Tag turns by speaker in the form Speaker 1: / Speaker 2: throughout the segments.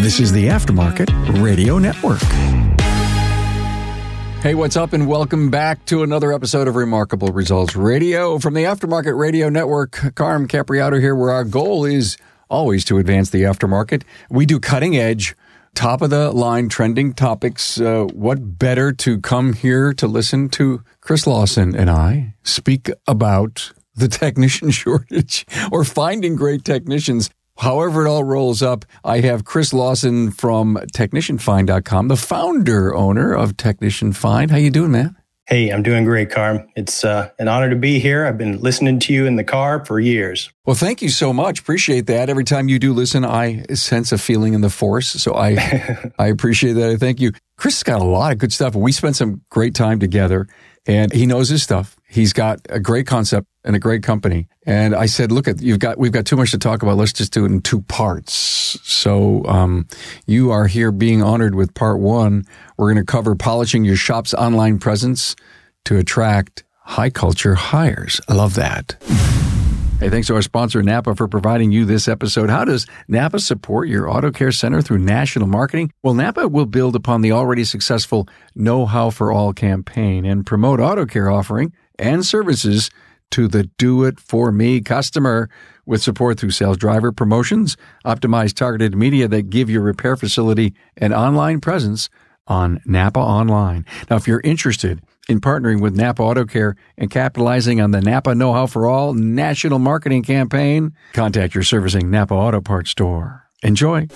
Speaker 1: This is the Aftermarket Radio Network. Hey, what's up, and welcome back to another episode of Remarkable Results Radio from the Aftermarket Radio Network. Carm Capriotto here, where our goal is always to advance the aftermarket. We do cutting edge, top of the line, trending topics. Uh, what better to come here to listen to Chris Lawson and I speak about the technician shortage or finding great technicians However, it all rolls up, I have Chris Lawson from TechnicianFind.com, the founder owner of Technician Find. How you doing, man?
Speaker 2: Hey, I'm doing great, Carm. It's uh, an honor to be here. I've been listening to you in the car for years.
Speaker 1: Well, thank you so much. Appreciate that. Every time you do listen, I sense a feeling in the force. So I, I appreciate that. I thank you. Chris has got a lot of good stuff. We spent some great time together and he knows his stuff. He's got a great concept and a great company. And I said, look at, you've got, we've got too much to talk about. Let's just do it in two parts. So, um, you are here being honored with part one. We're going to cover polishing your shop's online presence to attract high culture hires. I love that. Hey, thanks to our sponsor, Napa, for providing you this episode. How does Napa support your auto care center through national marketing? Well, Napa will build upon the already successful Know How for All campaign and promote auto care offering and services to the do it for me customer with support through sales driver promotions, optimized targeted media that give your repair facility an online presence on Napa Online. Now, if you're interested in partnering with Napa Auto Care and capitalizing on the Napa Know How for All national marketing campaign, contact your servicing Napa Auto Parts store. Enjoy.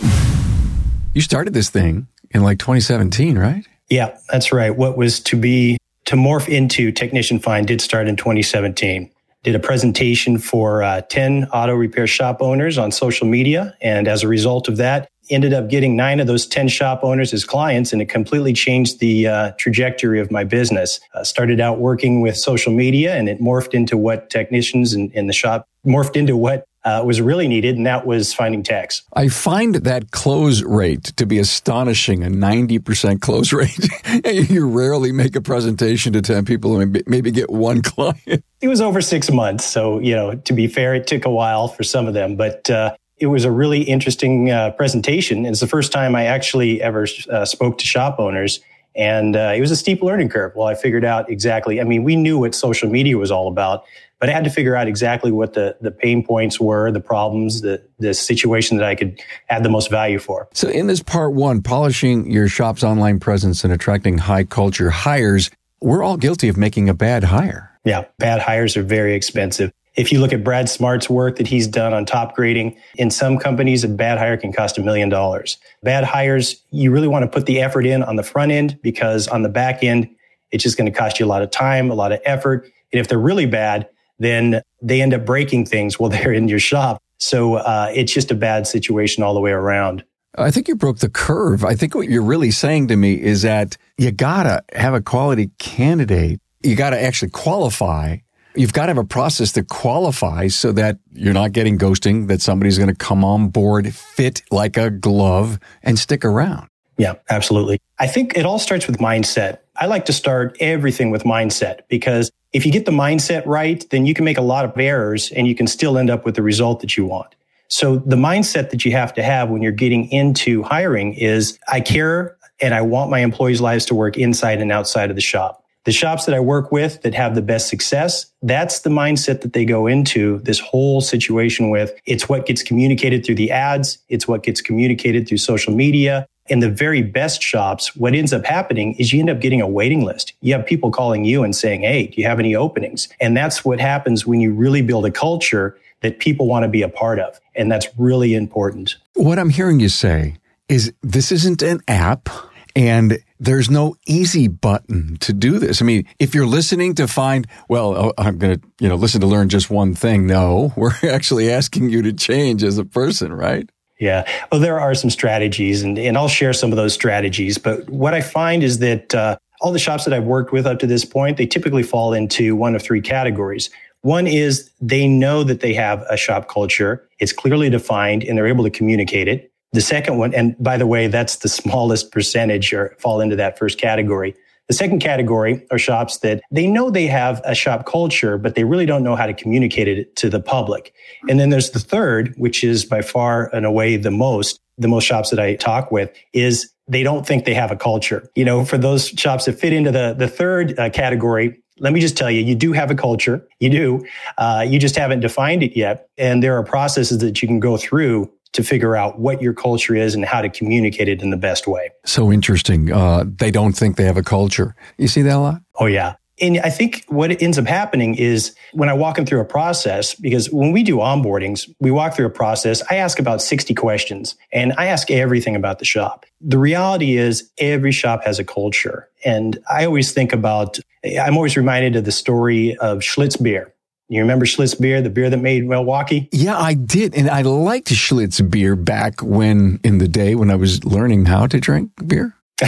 Speaker 1: You started this thing in like 2017, right?
Speaker 2: Yeah, that's right. What was to be to morph into Technician Find did start in 2017. Did a presentation for uh, 10 auto repair shop owners on social media. And as a result of that, ended up getting nine of those 10 shop owners as clients and it completely changed the uh, trajectory of my business uh, started out working with social media and it morphed into what technicians in, in the shop morphed into what uh, was really needed, and that was finding tax.
Speaker 1: I find that close rate to be astonishing a 90% close rate. you rarely make a presentation to 10 people and maybe get one client.
Speaker 2: It was over six months. So, you know, to be fair, it took a while for some of them, but uh, it was a really interesting uh, presentation. It's the first time I actually ever uh, spoke to shop owners. And uh, it was a steep learning curve. Well, I figured out exactly. I mean, we knew what social media was all about, but I had to figure out exactly what the, the pain points were, the problems, the, the situation that I could add the most value for.
Speaker 1: So, in this part one, polishing your shop's online presence and attracting high culture hires, we're all guilty of making a bad hire.
Speaker 2: Yeah, bad hires are very expensive. If you look at Brad Smart's work that he's done on top grading, in some companies, a bad hire can cost a million dollars. Bad hires, you really want to put the effort in on the front end because on the back end, it's just going to cost you a lot of time, a lot of effort. And if they're really bad, then they end up breaking things while they're in your shop. So uh, it's just a bad situation all the way around.
Speaker 1: I think you broke the curve. I think what you're really saying to me is that you gotta have a quality candidate. You gotta actually qualify You've got to have a process that qualifies so that you're not getting ghosting, that somebody's going to come on board, fit like a glove and stick around.
Speaker 2: Yeah, absolutely. I think it all starts with mindset. I like to start everything with mindset because if you get the mindset right, then you can make a lot of errors and you can still end up with the result that you want. So the mindset that you have to have when you're getting into hiring is I care and I want my employees' lives to work inside and outside of the shop the shops that I work with that have the best success, that's the mindset that they go into this whole situation with. It's what gets communicated through the ads. It's what gets communicated through social media. In the very best shops, what ends up happening is you end up getting a waiting list. You have people calling you and saying, Hey, do you have any openings? And that's what happens when you really build a culture that people want to be a part of. And that's really important.
Speaker 1: What I'm hearing you say is this isn't an app and there's no easy button to do this. I mean, if you're listening to find, well, oh, I'm going to, you know, listen to learn just one thing. No, we're actually asking you to change as a person, right?
Speaker 2: Yeah. Well, there are some strategies and, and I'll share some of those strategies. But what I find is that uh, all the shops that I've worked with up to this point, they typically fall into one of three categories. One is they know that they have a shop culture. It's clearly defined and they're able to communicate it. The second one, and by the way, that's the smallest percentage or fall into that first category. The second category are shops that they know they have a shop culture, but they really don't know how to communicate it to the public. And then there's the third, which is by far and away the most, the most shops that I talk with is they don't think they have a culture. You know, for those shops that fit into the, the third uh, category, let me just tell you, you do have a culture. You do. Uh, you just haven't defined it yet. And there are processes that you can go through to figure out what your culture is and how to communicate it in the best way.
Speaker 1: So interesting. Uh, they don't think they have a culture. You see that a lot?
Speaker 2: Oh, yeah. And I think what ends up happening is when I walk them through a process, because when we do onboardings, we walk through a process. I ask about 60 questions and I ask everything about the shop. The reality is every shop has a culture. And I always think about, I'm always reminded of the story of Schlitz beer. You remember Schlitz beer, the beer that made Milwaukee?
Speaker 1: Yeah, I did. And I liked Schlitz beer back when, in the day when I was learning how to drink beer.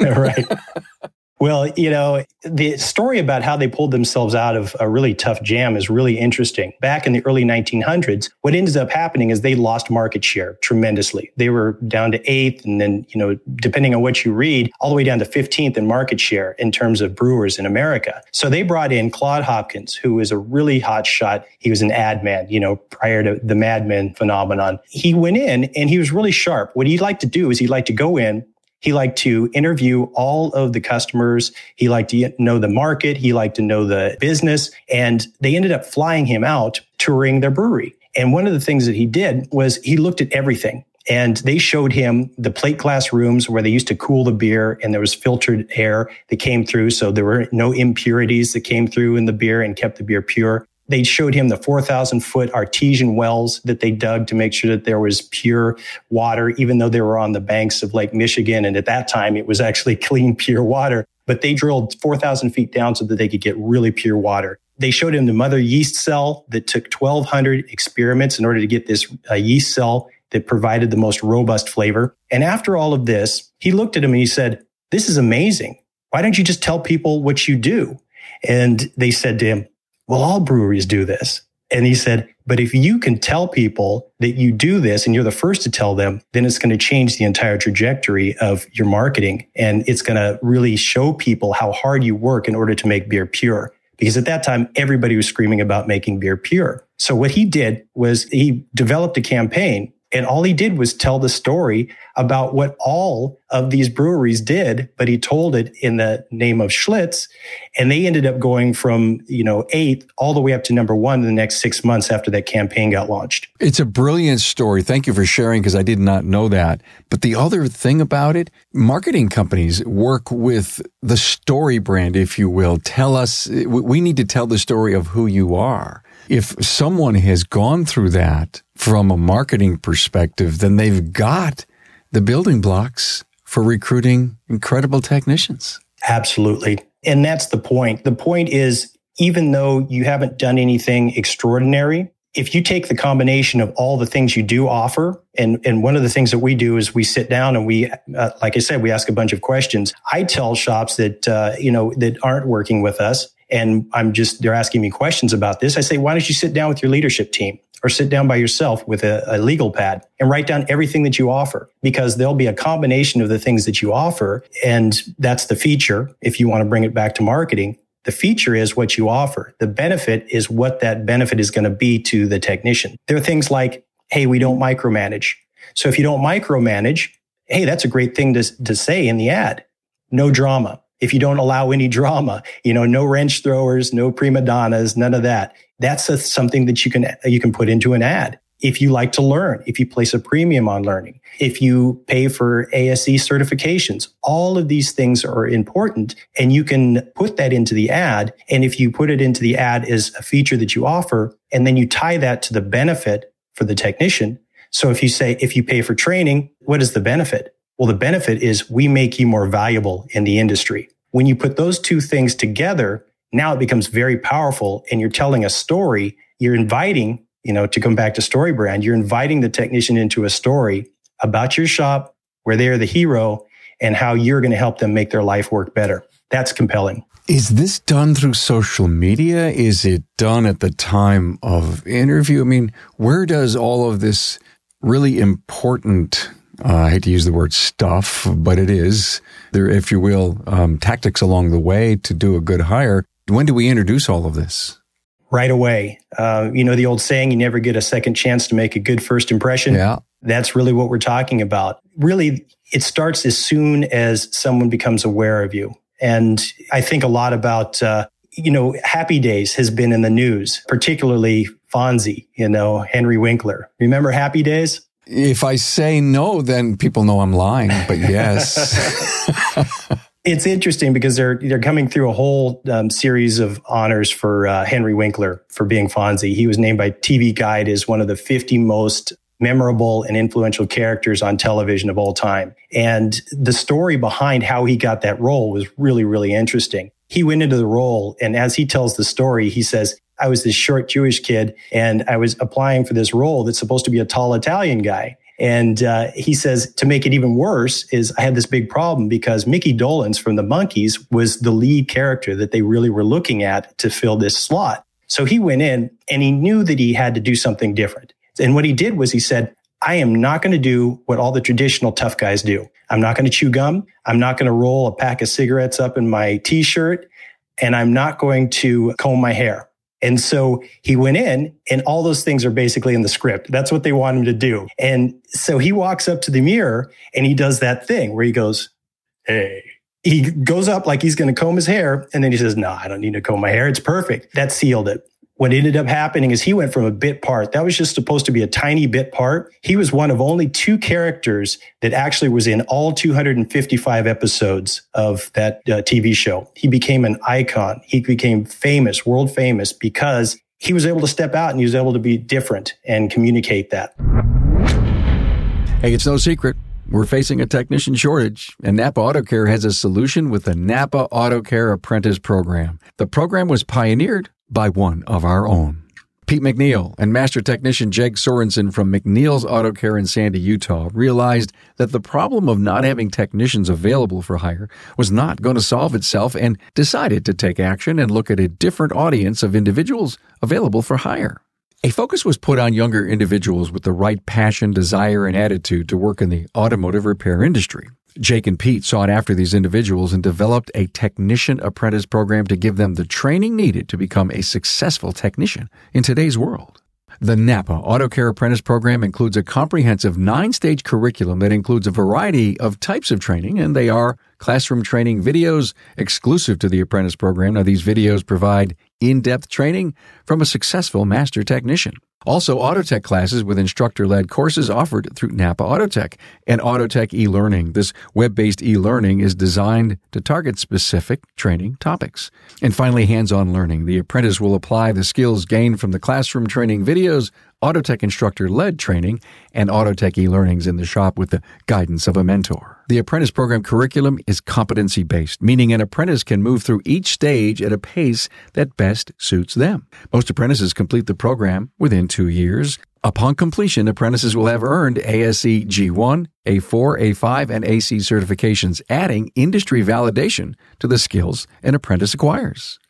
Speaker 2: right. Well, you know, the story about how they pulled themselves out of a really tough jam is really interesting. Back in the early 1900s, what ended up happening is they lost market share tremendously. They were down to eighth and then, you know, depending on what you read, all the way down to 15th in market share in terms of brewers in America. So they brought in Claude Hopkins, who was a really hot shot. He was an ad man, you know, prior to the Mad Men phenomenon. He went in and he was really sharp. What he'd like to do is he'd like to go in he liked to interview all of the customers. He liked to know the market. He liked to know the business. And they ended up flying him out touring their brewery. And one of the things that he did was he looked at everything and they showed him the plate glass rooms where they used to cool the beer and there was filtered air that came through. So there were no impurities that came through in the beer and kept the beer pure. They showed him the 4,000 foot artesian wells that they dug to make sure that there was pure water, even though they were on the banks of Lake Michigan. And at that time, it was actually clean, pure water. But they drilled 4,000 feet down so that they could get really pure water. They showed him the mother yeast cell that took 1,200 experiments in order to get this uh, yeast cell that provided the most robust flavor. And after all of this, he looked at him and he said, This is amazing. Why don't you just tell people what you do? And they said to him, well, all breweries do this. And he said, but if you can tell people that you do this and you're the first to tell them, then it's going to change the entire trajectory of your marketing. And it's going to really show people how hard you work in order to make beer pure. Because at that time, everybody was screaming about making beer pure. So what he did was he developed a campaign and all he did was tell the story about what all of these breweries did, but he told it in the name of Schlitz. And they ended up going from, you know, eighth all the way up to number one in the next six months after that campaign got launched.
Speaker 1: It's a brilliant story. Thank you for sharing because I did not know that. But the other thing about it, marketing companies work with the story brand, if you will. Tell us, we need to tell the story of who you are if someone has gone through that from a marketing perspective, then they've got the building blocks for recruiting incredible technicians.
Speaker 2: Absolutely. And that's the point. The point is, even though you haven't done anything extraordinary, if you take the combination of all the things you do offer, and, and one of the things that we do is we sit down and we, uh, like I said, we ask a bunch of questions. I tell shops that, uh, you know, that aren't working with us, and I'm just, they're asking me questions about this. I say, why don't you sit down with your leadership team? or sit down by yourself with a, a, legal pad and write down everything that you offer because there'll be a combination of the things that you offer. And that's the feature. If you want to bring it back to marketing, the feature is what you offer. The benefit is what that benefit is going to be to the technician. There are things like, Hey, we don't micromanage. So if you don't micromanage, Hey, that's a great thing to, to say in the ad. No drama if you don't allow any drama, you know, no wrench throwers, no prima donnas, none of that. That's a, something that you can, you can put into an ad. If you like to learn, if you place a premium on learning, if you pay for ASE certifications, all of these things are important and you can put that into the ad. And if you put it into the ad as a feature that you offer, and then you tie that to the benefit for the technician. So if you say, if you pay for training, what is the benefit? Well, the benefit is we make you more valuable in the industry. When you put those two things together, now it becomes very powerful and you're telling a story. You're inviting, you know, to come back to story brand, you're inviting the technician into a story about your shop where they're the hero and how you're going to help them make their life work better. That's compelling.
Speaker 1: Is this done through social media? Is it done at the time of interview? I mean, where does all of this really important uh, I hate to use the word stuff, but it is there, if you will, um, tactics along the way to do a good hire. When do we introduce all of this?
Speaker 2: Right away. Uh, you know, the old saying, you never get a second chance to make a good first impression.
Speaker 1: Yeah.
Speaker 2: That's really what we're talking about. Really, it starts as soon as someone becomes aware of you. And I think a lot about, uh, you know, Happy Days has been in the news, particularly Fonzie, you know, Henry Winkler. Remember Happy Days?
Speaker 1: If I say no, then people know I'm lying, but yes.
Speaker 2: it's interesting because they're they're coming through a whole um, series of honors for uh, Henry Winkler for being Fonzie. He was named by TV Guide as one of the 50 most memorable and influential characters on television of all time. And the story behind how he got that role was really really interesting. He went into the role and as he tells the story, he says I was this short Jewish kid and I was applying for this role that's supposed to be a tall Italian guy. And uh, he says to make it even worse is I had this big problem because Mickey Dolenz from the Monkees was the lead character that they really were looking at to fill this slot. So he went in and he knew that he had to do something different. And what he did was he said, I am not going to do what all the traditional tough guys do. I'm not going to chew gum. I'm not going to roll a pack of cigarettes up in my t-shirt and I'm not going to comb my hair. And so he went in and all those things are basically in the script. That's what they want him to do. And so he walks up to the mirror and he does that thing where he goes, Hey, he goes up like he's going to comb his hair. And then he says, no, I don't need to comb my hair. It's perfect. That sealed it what ended up happening is he went from a bit part that was just supposed to be a tiny bit part. He was one of only two characters that actually was in all 255 episodes of that uh, TV show. He became an icon. He became famous, world famous because he was able to step out and he was able to be different and communicate that.
Speaker 1: Hey, it's no secret. We're facing a technician shortage, and Napa Auto Care has a solution with the Napa Auto Care Apprentice Program. The program was pioneered by one of our own. Pete McNeil and Master Technician Jake Sorensen from McNeil's Auto Care in Sandy, Utah realized that the problem of not having technicians available for hire was not going to solve itself and decided to take action and look at a different audience of individuals available for hire. A focus was put on younger individuals with the right passion, desire, and attitude to work in the automotive repair industry. Jake and Pete sought after these individuals and developed a technician apprentice program to give them the training needed to become a successful technician in today's world. The Napa Auto Care Apprentice Program includes a comprehensive nine stage curriculum that includes a variety of types of training, and they are classroom training videos exclusive to the apprentice program. Now, these videos provide in depth training from a successful master technician. Also, Autotech classes with instructor led courses offered through Napa Autotech and Autotech e learning. This web based e learning is designed to target specific training topics. And finally, hands on learning. The apprentice will apply the skills gained from the classroom training videos Autotech instructor led training, and Autotech e learnings in the shop with the guidance of a mentor. The apprentice program curriculum is competency based, meaning an apprentice can move through each stage at a pace that best suits them. Most apprentices complete the program within two years. Upon completion, apprentices will have earned ASE G1, A4, A5, and AC certifications, adding industry validation to the skills an apprentice acquires.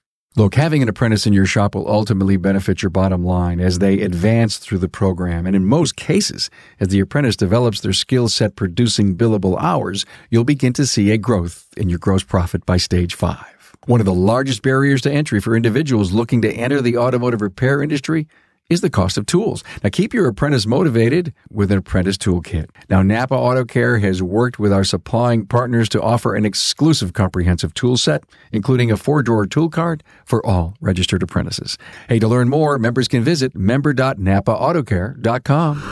Speaker 1: Look, having an apprentice in your shop will ultimately benefit your bottom line as they advance through the program. And in most cases, as the apprentice develops their skill set producing billable hours, you'll begin to see a growth in your gross profit by stage five. One of the largest barriers to entry for individuals looking to enter the automotive repair industry is the cost of tools. Now keep your apprentice motivated with an apprentice toolkit. Now Napa Auto Care has worked with our supplying partners to offer an exclusive comprehensive tool set, including a four-drawer tool cart for all registered apprentices. Hey, to learn more, members can visit member.napaautocare.com.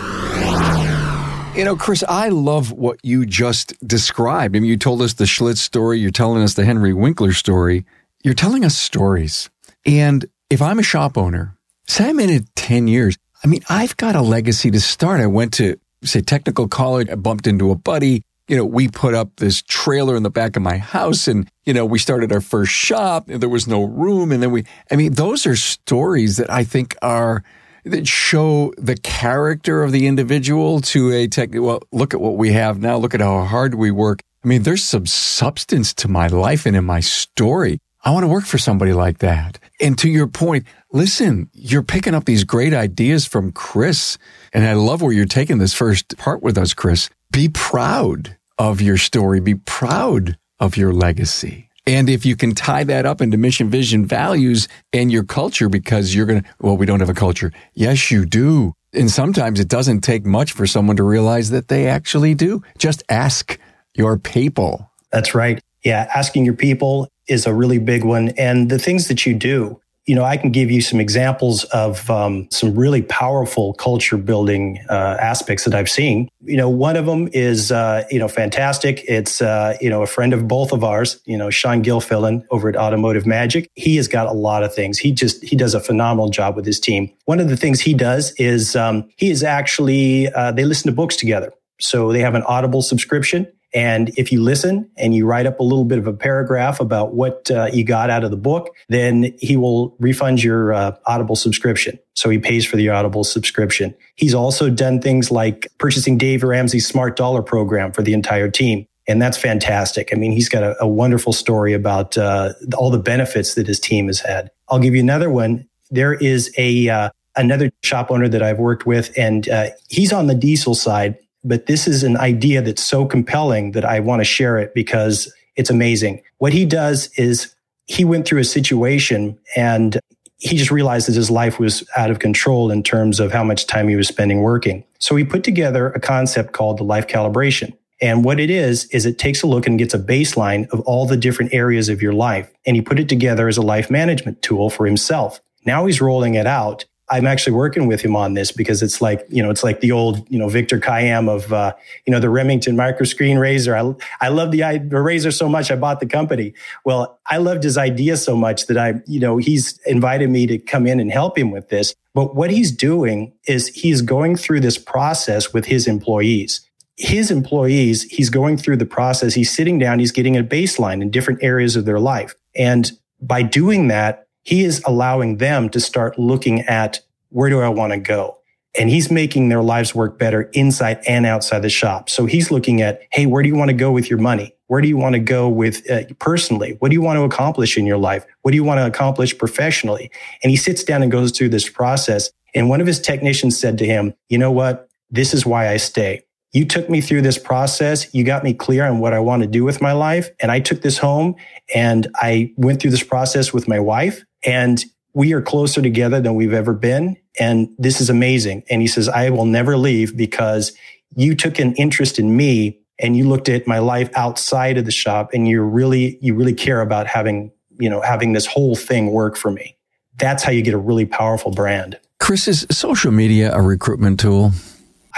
Speaker 1: You know, Chris, I love what you just described. I mean, you told us the Schlitz story, you're telling us the Henry Winkler story. You're telling us stories. And if I'm a shop owner I'm in it 10 years. I mean, I've got a legacy to start. I went to, say, technical college. I bumped into a buddy. You know, we put up this trailer in the back of my house and, you know, we started our first shop. And there was no room. And then we, I mean, those are stories that I think are, that show the character of the individual to a tech. Well, look at what we have now. Look at how hard we work. I mean, there's some substance to my life and in my story. I want to work for somebody like that. And to your point, listen, you're picking up these great ideas from Chris. And I love where you're taking this first part with us, Chris. Be proud of your story. Be proud of your legacy. And if you can tie that up into mission, vision, values and your culture, because you're going to, well, we don't have a culture. Yes, you do. And sometimes it doesn't take much for someone to realize that they actually do. Just ask your people.
Speaker 2: That's right. Yeah. Asking your people is a really big one. And the things that you do, you know, I can give you some examples of um, some really powerful culture building uh, aspects that I've seen. You know, one of them is, uh, you know, fantastic. It's, uh, you know, a friend of both of ours, you know, Sean Gilfillan over at Automotive Magic. He has got a lot of things. He just, he does a phenomenal job with his team. One of the things he does is um, he is actually, uh, they listen to books together. So they have an Audible subscription and if you listen and you write up a little bit of a paragraph about what uh, you got out of the book, then he will refund your uh, Audible subscription. So he pays for the Audible subscription. He's also done things like purchasing Dave Ramsey's Smart Dollar program for the entire team. And that's fantastic. I mean, he's got a, a wonderful story about uh, all the benefits that his team has had. I'll give you another one. There is a uh, another shop owner that I've worked with, and uh, he's on the diesel side but this is an idea that's so compelling that I want to share it because it's amazing. What he does is he went through a situation and he just realized that his life was out of control in terms of how much time he was spending working. So he put together a concept called the life calibration. And what it is, is it takes a look and gets a baseline of all the different areas of your life. And he put it together as a life management tool for himself. Now he's rolling it out I'm actually working with him on this because it's like, you know, it's like the old, you know, Victor Kiam of, uh, you know, the Remington microscreen razor. I, I love the, the razor so much. I bought the company. Well, I loved his idea so much that I, you know, he's invited me to come in and help him with this. But what he's doing is he's going through this process with his employees. His employees, he's going through the process. He's sitting down. He's getting a baseline in different areas of their life. And by doing that, he is allowing them to start looking at where do I want to go? And he's making their lives work better inside and outside the shop. So he's looking at, hey, where do you want to go with your money? Where do you want to go with uh, personally? What do you want to accomplish in your life? What do you want to accomplish professionally? And he sits down and goes through this process. And one of his technicians said to him, you know what? This is why I stay. You took me through this process. You got me clear on what I want to do with my life. And I took this home and I went through this process with my wife and we are closer together than we've ever been. And this is amazing. And he says, I will never leave because you took an interest in me and you looked at my life outside of the shop and you really, you really care about having, you know, having this whole thing work for me. That's how you get a really powerful brand.
Speaker 1: Chris, is social media a recruitment tool?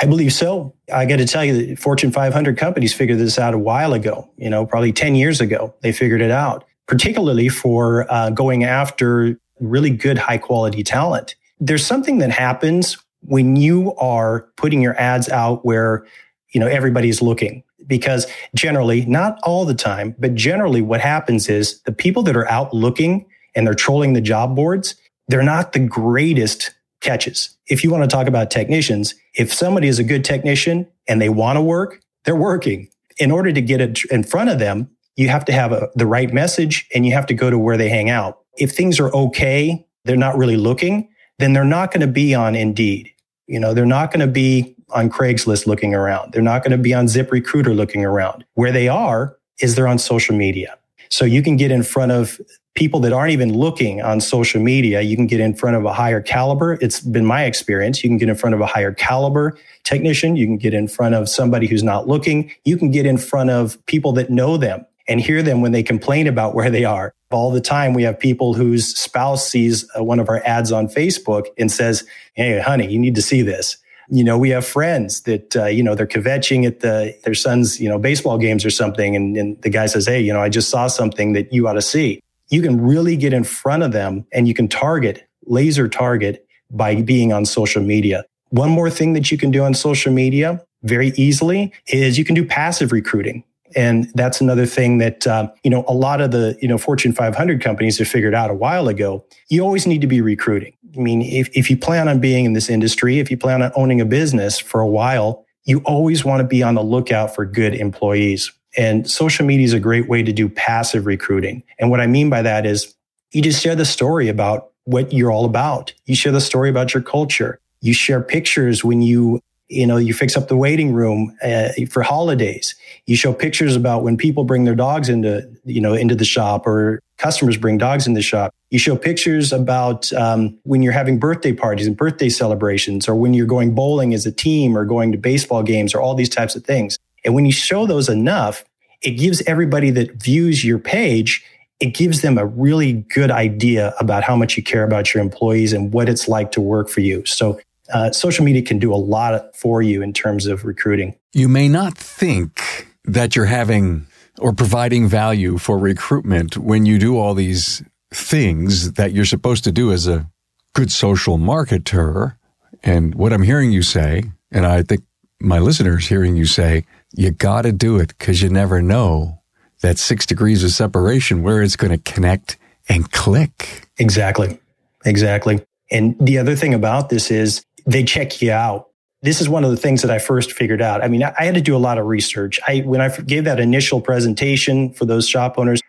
Speaker 2: I believe so. I got to tell you that Fortune 500 companies figured this out a while ago, you know, probably 10 years ago. They figured it out particularly for uh, going after really good, high quality talent. There's something that happens when you are putting your ads out where, you know, everybody's looking because generally, not all the time, but generally what happens is the people that are out looking and they're trolling the job boards, they're not the greatest catches. If you want to talk about technicians, if somebody is a good technician and they want to work, they're working. In order to get it in front of them, you have to have a, the right message and you have to go to where they hang out. If things are okay, they're not really looking, then they're not going to be on Indeed. You know, they're not going to be on Craigslist looking around. They're not going to be on ZipRecruiter looking around. Where they are is they're on social media. So you can get in front of people that aren't even looking on social media. You can get in front of a higher caliber. It's been my experience. You can get in front of a higher caliber technician. You can get in front of somebody who's not looking. You can get in front of people that know them and hear them when they complain about where they are. All the time, we have people whose spouse sees uh, one of our ads on Facebook and says, Hey, honey, you need to see this. You know, we have friends that, uh, you know, they're kvetching at the, their son's, you know, baseball games or something. And, and the guy says, Hey, you know, I just saw something that you ought to see. You can really get in front of them and you can target, laser target by being on social media. One more thing that you can do on social media very easily is you can do passive recruiting. And that's another thing that, uh, you know, a lot of the, you know, Fortune 500 companies have figured out a while ago. You always need to be recruiting. I mean, if, if you plan on being in this industry, if you plan on owning a business for a while, you always want to be on the lookout for good employees. And social media is a great way to do passive recruiting. And what I mean by that is You just share the story about what you're all about. You share the story about your culture. You share pictures when you you know, you fix up the waiting room uh, for holidays. You show pictures about when people bring their dogs into, you know, into the shop or customers bring dogs in the shop. You show pictures about um, when you're having birthday parties and birthday celebrations, or when you're going bowling as a team, or going to baseball games, or all these types of things. And when you show those enough, it gives everybody that views your page it gives them a really good idea about how much you care about your employees and what it's like to work for you. So uh, social media can do a lot for you in terms of recruiting.
Speaker 1: You may not think that you're having or providing value for recruitment when you do all these things that you're supposed to do as a good social marketer. And what I'm hearing you say, and I think my listeners hearing you say, you got to do it because you never know that six degrees of separation where it's going to connect and click.
Speaker 2: Exactly. Exactly. And the other thing about this is they check you out. This is one of the things that I first figured out. I mean, I had to do a lot of research. I, when I gave that initial presentation for those shop owners,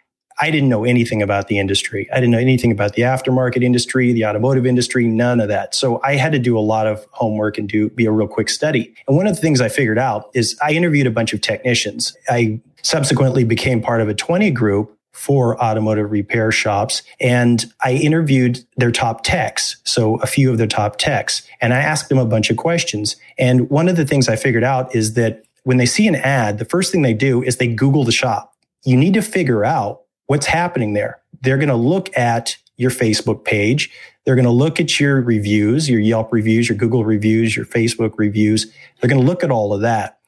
Speaker 2: I didn't know anything about the industry. I didn't know anything about the aftermarket industry, the automotive industry, none of that. So I had to do a lot of homework and do be a real quick study. And one of the things I figured out is I interviewed a bunch of technicians. I subsequently became part of a 20 group for automotive repair shops. And I interviewed their top techs. So a few of their top techs and I asked them a bunch of questions. And one of the things I figured out is that when they see an ad, the first thing they do is they Google the shop. You need to figure out what's happening there. They're going to look at your Facebook page. They're going to look at your reviews, your Yelp reviews, your Google reviews, your Facebook reviews. They're going to look at all of that.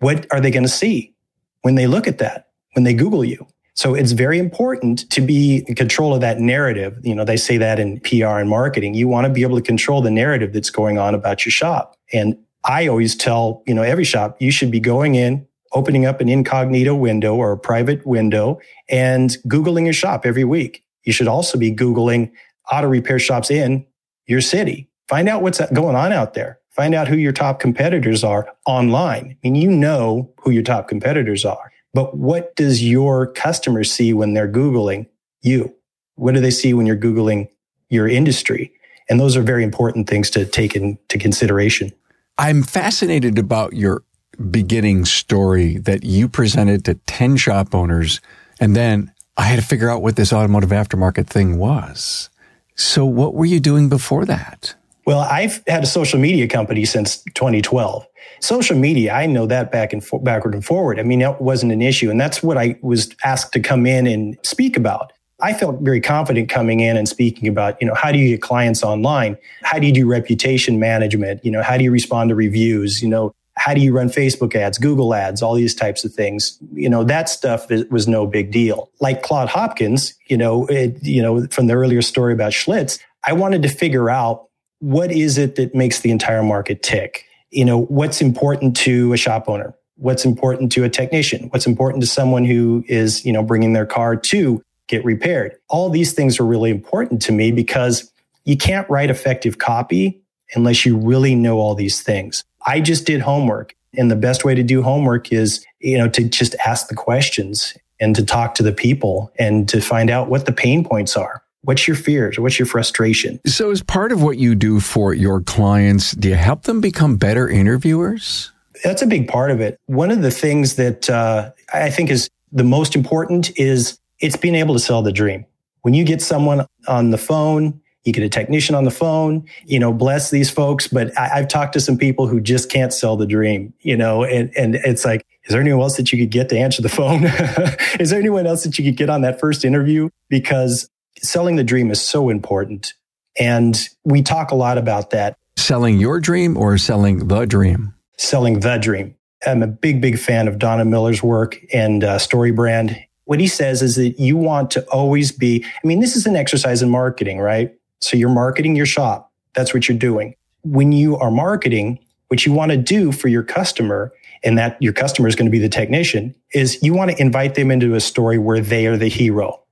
Speaker 2: What are they going to see when they look at that, when they Google you? So it's very important to be in control of that narrative. You know, they say that in PR and marketing. You want to be able to control the narrative that's going on about your shop. And I always tell, you know, every shop, you should be going in, opening up an incognito window or a private window and Googling your shop every week. You should also be Googling auto repair shops in your city. Find out what's going on out there. Find out who your top competitors are online. I mean, you know who your top competitors are. But what does your customer see when they're Googling you? What do they see when you're Googling your industry? And those are very important things to take into consideration.
Speaker 1: I'm fascinated about your beginning story that you presented to 10 shop owners. And then I had to figure out what this automotive aftermarket thing was. So, what were you doing before that?
Speaker 2: Well, I've had a social media company since 2012. Social media, I know that back and for, backward and forward. I mean, that wasn't an issue. And that's what I was asked to come in and speak about. I felt very confident coming in and speaking about, you know, how do you get clients online? How do you do reputation management? You know, how do you respond to reviews? You know, how do you run Facebook ads, Google ads, all these types of things? You know, that stuff was no big deal. Like Claude Hopkins, you know, it, you know, from the earlier story about Schlitz, I wanted to figure out what is it that makes the entire market tick? You know, what's important to a shop owner? What's important to a technician? What's important to someone who is, you know, bringing their car to get repaired? All these things are really important to me because you can't write effective copy unless you really know all these things. I just did homework and the best way to do homework is, you know, to just ask the questions and to talk to the people and to find out what the pain points are. What's your fears? What's your frustration?
Speaker 1: So, as part of what you do for your clients, do you help them become better interviewers?
Speaker 2: That's a big part of it. One of the things that uh, I think is the most important is it's being able to sell the dream. When you get someone on the phone, you get a technician on the phone, you know, bless these folks. But I, have talked to some people who just can't sell the dream, you know, and, and it's like, is there anyone else that you could get to answer the phone? is there anyone else that you could get on that first interview? Because selling the dream is so important. And we talk a lot about that.
Speaker 1: Selling your dream or selling the dream?
Speaker 2: Selling the dream. I'm a big, big fan of Donald Miller's work and uh, StoryBrand. What he says is that you want to always be, I mean, this is an exercise in marketing, right? So you're marketing your shop. That's what you're doing. When you are marketing, what you want to do for your customer, and that your customer is going to be the technician, is you want to invite them into a story where they are the hero.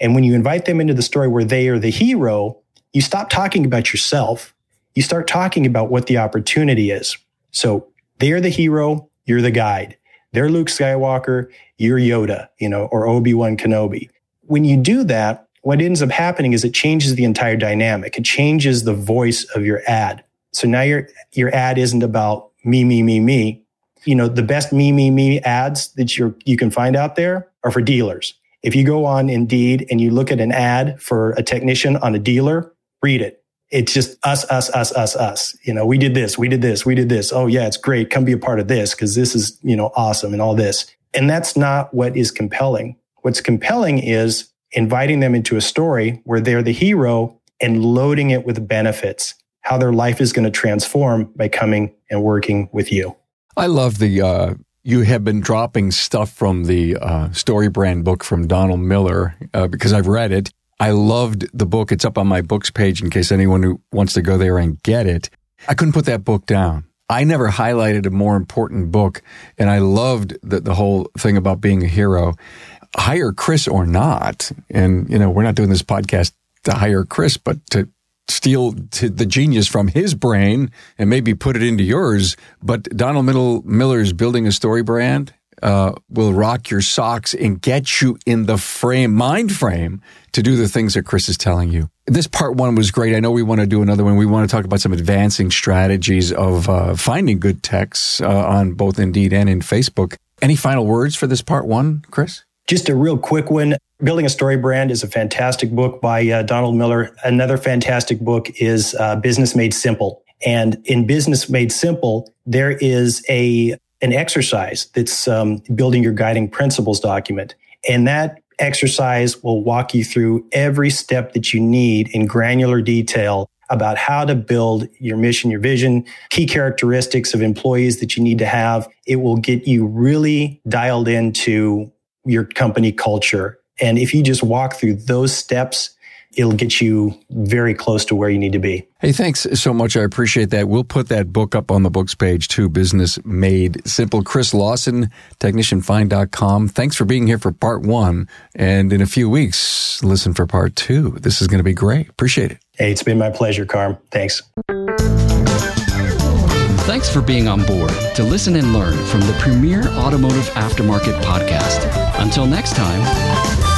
Speaker 2: And when you invite them into the story where they are the hero, you stop talking about yourself. You start talking about what the opportunity is. So they are the hero. You're the guide. They're Luke Skywalker. You're Yoda, you know, or Obi-Wan Kenobi. When you do that, what ends up happening is it changes the entire dynamic. It changes the voice of your ad. So now your, your ad isn't about me, me, me, me. You know, the best me, me, me ads that you you can find out there are for dealers. If you go on Indeed and you look at an ad for a technician on a dealer, read it. It's just us, us, us, us, us. You know, we did this, we did this, we did this. Oh yeah, it's great. Come be a part of this because this is, you know, awesome and all this. And that's not what is compelling. What's compelling is inviting them into a story where they're the hero and loading it with benefits, how their life is going to transform by coming and working with you.
Speaker 1: I love the, uh, you have been dropping stuff from the uh, Story Brand book from Donald Miller uh, because I've read it. I loved the book. It's up on my books page in case anyone who wants to go there and get it. I couldn't put that book down. I never highlighted a more important book, and I loved the, the whole thing about being a hero. Hire Chris or not, and you know we're not doing this podcast to hire Chris, but to steal the genius from his brain and maybe put it into yours. But Donald Miller's building a story brand uh, will rock your socks and get you in the frame, mind frame, to do the things that Chris is telling you. This part one was great. I know we want to do another one. We want to talk about some advancing strategies of uh, finding good texts uh, on both Indeed and in Facebook. Any final words for this part one, Chris?
Speaker 2: Just a real quick one. Building a Story Brand is a fantastic book by uh, Donald Miller. Another fantastic book is uh, Business Made Simple. And in Business Made Simple, there is a an exercise that's um, building your guiding principles document, and that exercise will walk you through every step that you need in granular detail about how to build your mission, your vision, key characteristics of employees that you need to have. It will get you really dialed into your company culture and if you just walk through those steps, it'll get you very close to where you need to be.
Speaker 1: Hey, thanks so much. I appreciate that. We'll put that book up on the books page too. Business Made Simple. Chris Lawson, technicianfind.com. Thanks for being here for part one. And in a few weeks, listen for part two. This is going to be great. Appreciate it.
Speaker 2: Hey, it's been my pleasure, Carm. Thanks.
Speaker 3: Thanks for being on board to listen and learn from the premier automotive aftermarket podcast. Until next time.